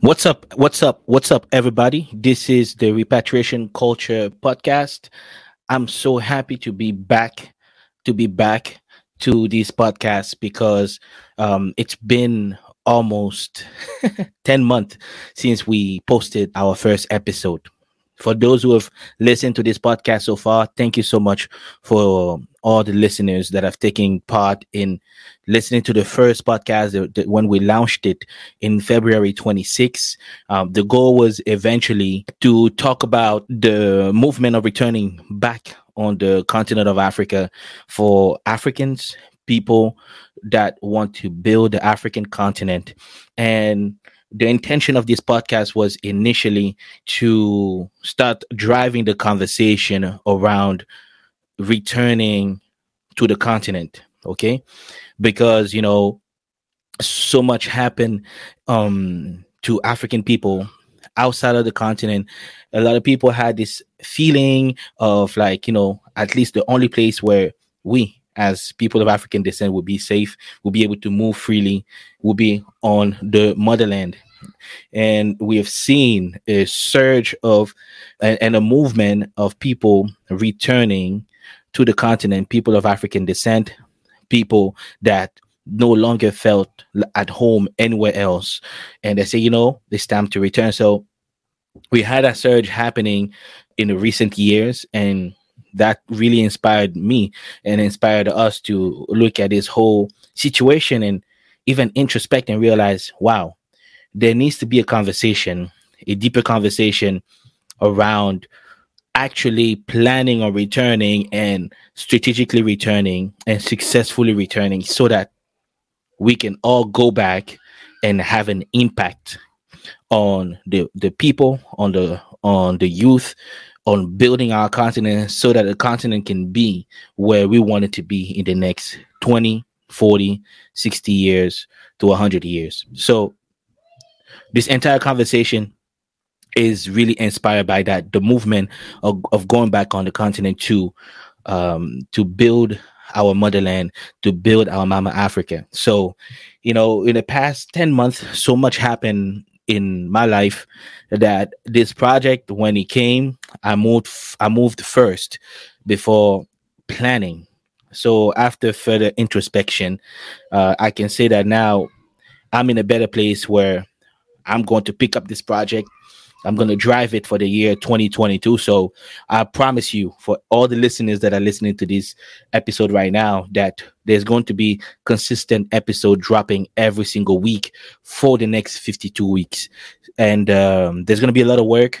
What's up? What's up? What's up, everybody? This is the Repatriation Culture Podcast. I'm so happy to be back, to be back to this podcast because um, it's been almost 10 months since we posted our first episode. For those who have listened to this podcast so far, thank you so much for all the listeners that have taken part in listening to the first podcast that, that when we launched it in February 26. Um, the goal was eventually to talk about the movement of returning back on the continent of Africa for Africans, people that want to build the African continent. And the intention of this podcast was initially to start driving the conversation around returning to the continent okay? Because you know so much happened um to african people outside of the continent. A lot of people had this feeling of like you know at least the only place where we as people of African descent will be safe, will be able to move freely, will be on the motherland. And we have seen a surge of and, a movement of people returning to the continent, people of African descent, people that no longer felt at home anywhere else. And they say, you know, it's time to return. So we had a surge happening in the recent years and that really inspired me and inspired us to look at this whole situation and even introspect and realize, wow, there needs to be a conversation, a deeper conversation around actually planning on returning and strategically returning and successfully returning so that we can all go back and have an impact on the the people on the on the youth on building our continent so that the continent can be where we want it to be in the next 20, 40, 60 years to 100 years. So, this entire conversation is really inspired by that the movement of, of going back on the continent to um to build our motherland to build our mama africa so you know in the past 10 months so much happened in my life that this project when it came i moved i moved first before planning. So after further introspection uh, i can say that now i'm in a better place where i'm going to pick up this project I'm going to drive it for the year 2022. So I promise you, for all the listeners that are listening to this episode right now, that there's going to be consistent episode dropping every single week for the next 52 weeks. And um, there's going to be a lot of work.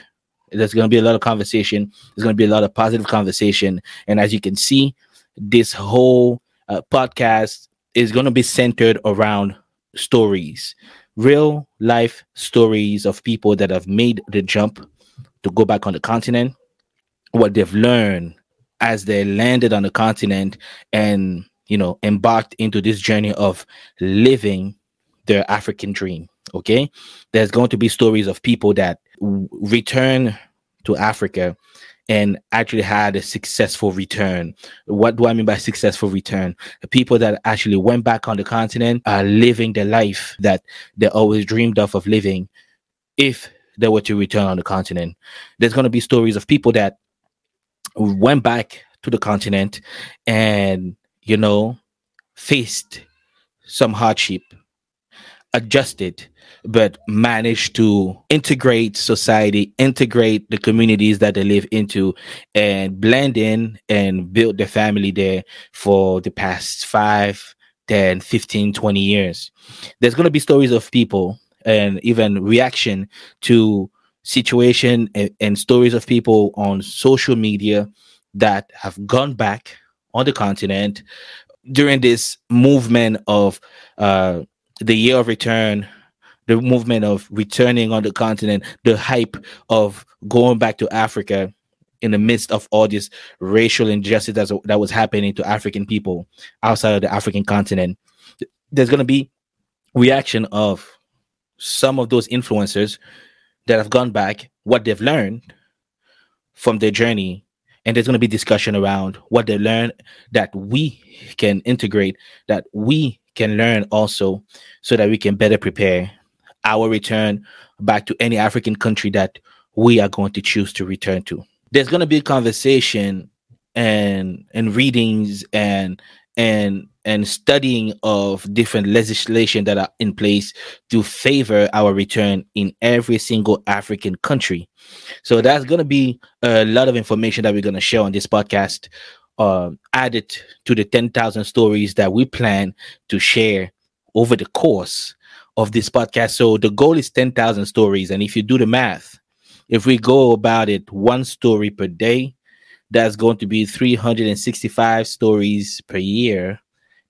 There's going to be a lot of conversation. There's going to be a lot of positive conversation. And as you can see, this whole uh, podcast is going to be centered around stories real life stories of people that have made the jump to go back on the continent, what they've learned as they landed on the continent and you know embarked into this journey of living their African dream. Okay, there's going to be stories of people that w- return to Africa and actually had a successful return. What do I mean by successful return? The people that actually went back on the continent are living the life that they always dreamed of of living if they were to return on the continent. There's going to be stories of people that went back to the continent and, you know, faced some hardship, adjusted, but managed to integrate society, integrate the communities that they live into, and blend in and build their family there for the past five, 10, 15, 20 years. There's going to be stories of people and even reaction to situation and, and stories of people on social media that have gone back on the continent during this movement of uh, the year of return the movement of returning on the continent, the hype of going back to Africa in the midst of all this racial injustice that's, that was happening to African people outside of the African continent. There's going to be reaction of some of those influencers that have gone back, what they've learned from their journey, and there's going to be discussion around what they learned that we can integrate, that we can learn also, so that we can better prepare our return back to any African country that we are going to choose to return to. There's going to be a conversation and and readings and and and studying of different legislation that are in place to favor our return in every single African country. So that's going to be a lot of information that we're going to share on this podcast, uh, added to the 10,000 stories that we plan to share over the course of this podcast. So the goal is 10,000 stories. And if you do the math, if we go about it one story per day, that's going to be 365 stories per year.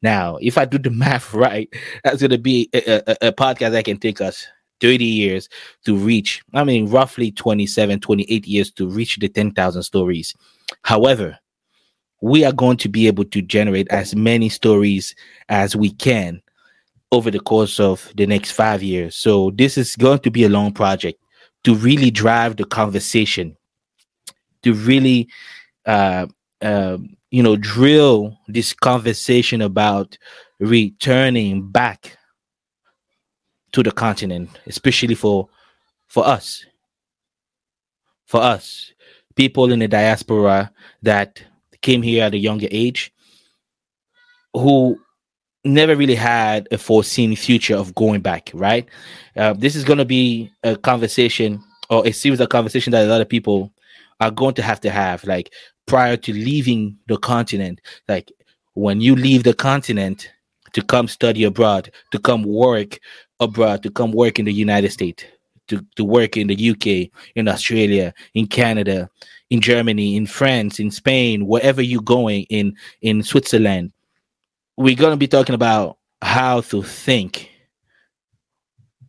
Now, if I do the math right, that's going to be a, a, a, podcast that can take us 30 years to reach, I mean, roughly 27, 28 years to reach the 10,000 stories. However, we are going to be able to generate as many stories as we can over the course of the next five years. So, this is going to be a long project to really drive the conversation, to really uh, uh, you know, drill this conversation about returning back to the continent, especially for for us, for us, people in the diaspora that came here at a younger age, who never really had a foreseen future of going back. Right? Uh, this is going to be a conversation or a series of conversation that a lot of people are going to have to have. Like prior to leaving the continent. Like when you leave the continent to come study abroad, to come work abroad, to come work in the United States, to, to work in the UK, in Australia, in Canada, in Germany, in France, in Spain, wherever you're going, in in Switzerland, we're gonna be talking about how to think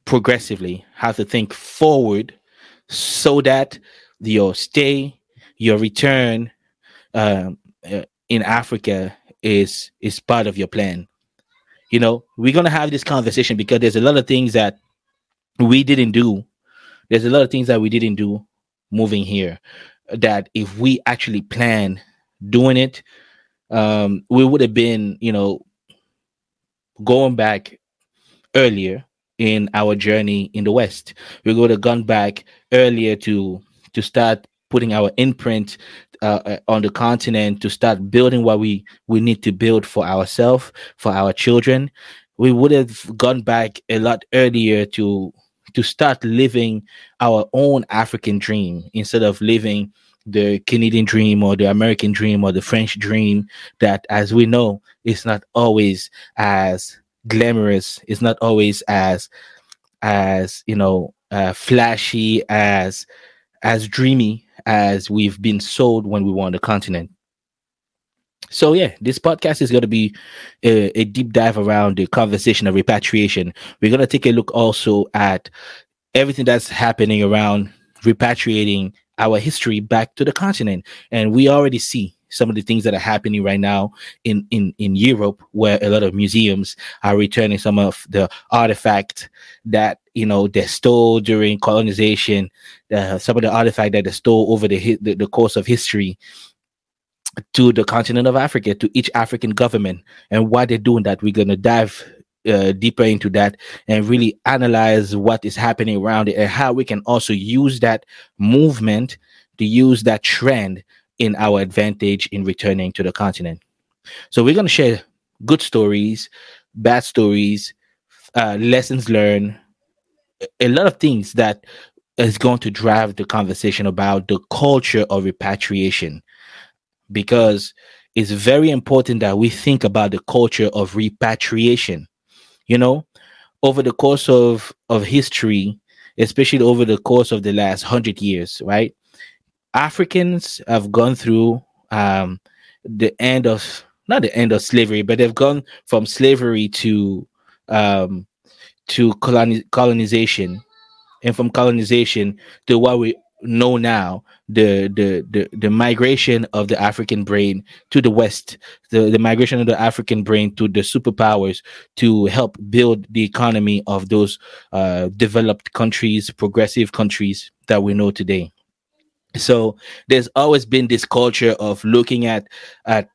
progressively, how to think forward so that your stay, your return, um, uh, in Africa is is part of your plan. You know, we're gonna have this conversation because there's a lot of things that we didn't do. There's a lot of things that we didn't do moving here. That if we actually plan doing it, um, we would have been, you know, going back earlier in our journey in the West. We would have gone back earlier to to start putting our imprint uh, uh, on the continent to start building what we we need to build for ourselves for our children we would have gone back a lot earlier to to start living our own african dream instead of living the canadian dream or the american dream or the french dream that as we know is not always as glamorous it's not always as as you know uh, flashy as as dreamy as we've been sold when we were on the continent. So yeah, this podcast is going to be a, a, deep dive around the conversation of repatriation. We're going to take a look also at everything that's happening around repatriating our history back to the continent, and we already see some of the things that are happening right now in in in Europe, where a lot of museums are returning some of the artifacts that you know they stole during colonization, uh, some of the artifacts that they stole over the, the the course of history to the continent of Africa, to each African government, and why they're doing that. We're gonna dive uh, deeper into that and really analyze what is happening around it and how we can also use that movement to use that trend in our advantage in returning to the continent. So we're going to share good stories, bad stories, uh, lessons learned, a lot of things that is going to drive the conversation about the culture of repatriation because it's very important that we think about the culture of repatriation. You know over the course of of history especially over the course of the last 100 years right Africans have gone through um, the end of not the end of slavery, but they've gone from slavery to um, to coloni- colonization, and from colonization to what we know now the, the the the migration of the African brain to the West, the, the migration of the African brain to the superpowers to help build the economy of those uh, developed countries, progressive countries that we know today so there's always been this culture of looking at at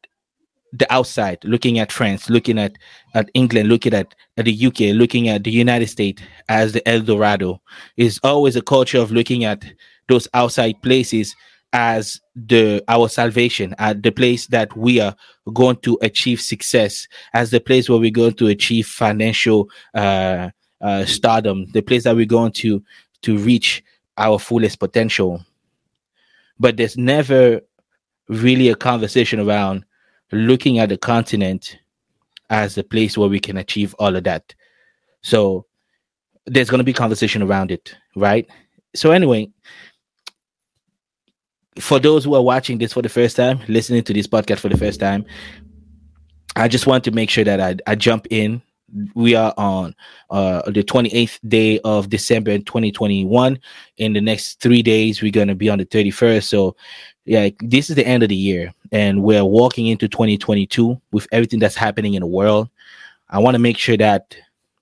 the outside, looking at France, looking at, at England, looking at, at the UK, looking at the United States as the El Dorado. Is always a culture of looking at those outside places as the our salvation, at the place that we are going to achieve success, as the place where we're going to achieve financial uh, uh, stardom, the place that we're going to to reach our fullest potential. But there's never really a conversation around looking at the continent as the place where we can achieve all of that. So there's going to be conversation around it, right? So anyway, for those who are watching this for the first time, listening to this podcast for the first time, I just want to make sure that I, I jump in. We are on uh, the 28th day of December in 2021. In the next three days, we're going to be on the 31st. So, yeah, this is the end of the year, and we're walking into 2022 with everything that's happening in the world. I want to make sure that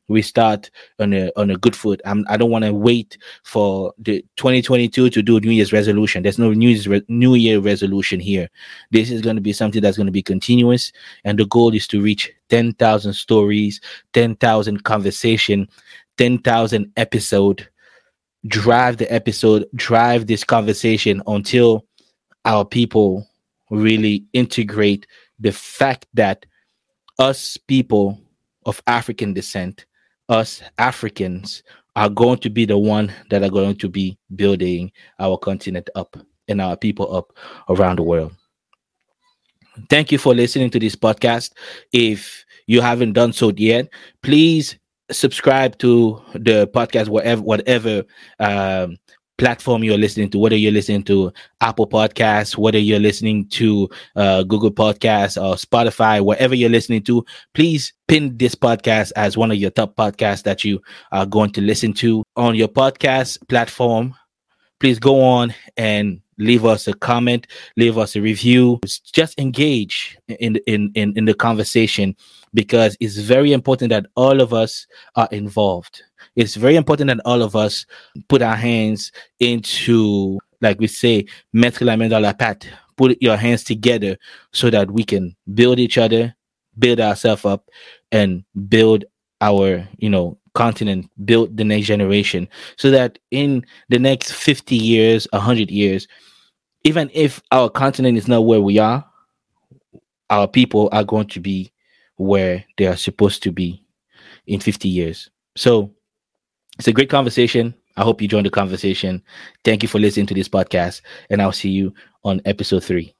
we start on a on a good foot. I'm, I don't want to wait for the 2022 to do New Year's resolution. There's no New Year's re- New Year resolution here. This is going to be something that's going to be continuous, and the goal is to reach 10,000 stories, 10,000 conversation, 10,000 episode. Drive the episode, drive this conversation until our people really integrate the fact that us people of African descent us Africans are going to be the one that are going to be building our continent up and our people up around the world. Thank you for listening to this podcast. If you haven't done so yet, please subscribe to the podcast whatever whatever um, platform you're listening to, whether you're listening to Apple Podcasts, whether you're listening to uh, Google Podcasts or Spotify, wherever you're listening to, please pin this podcast as one of your top podcasts that you are going to listen to on your podcast platform. Please go on and leave us a comment, leave us a review. Just engage in in in, in the conversation because it's very important that all of us are involved it's very important that all of us put our hands into, like we say, mettre la main dans la pâte. Put your hands together so that we can build each other, build ourselves up, and build our, you know, continent, build the next generation, so that in the next 50 years, 100 years, even if our continent is not where we are, our people are going to be where they are supposed to be in 50 years. So it's a great conversation. I hope you join the conversation. Thank you for listening to this podcast, and I'll see you on episode three.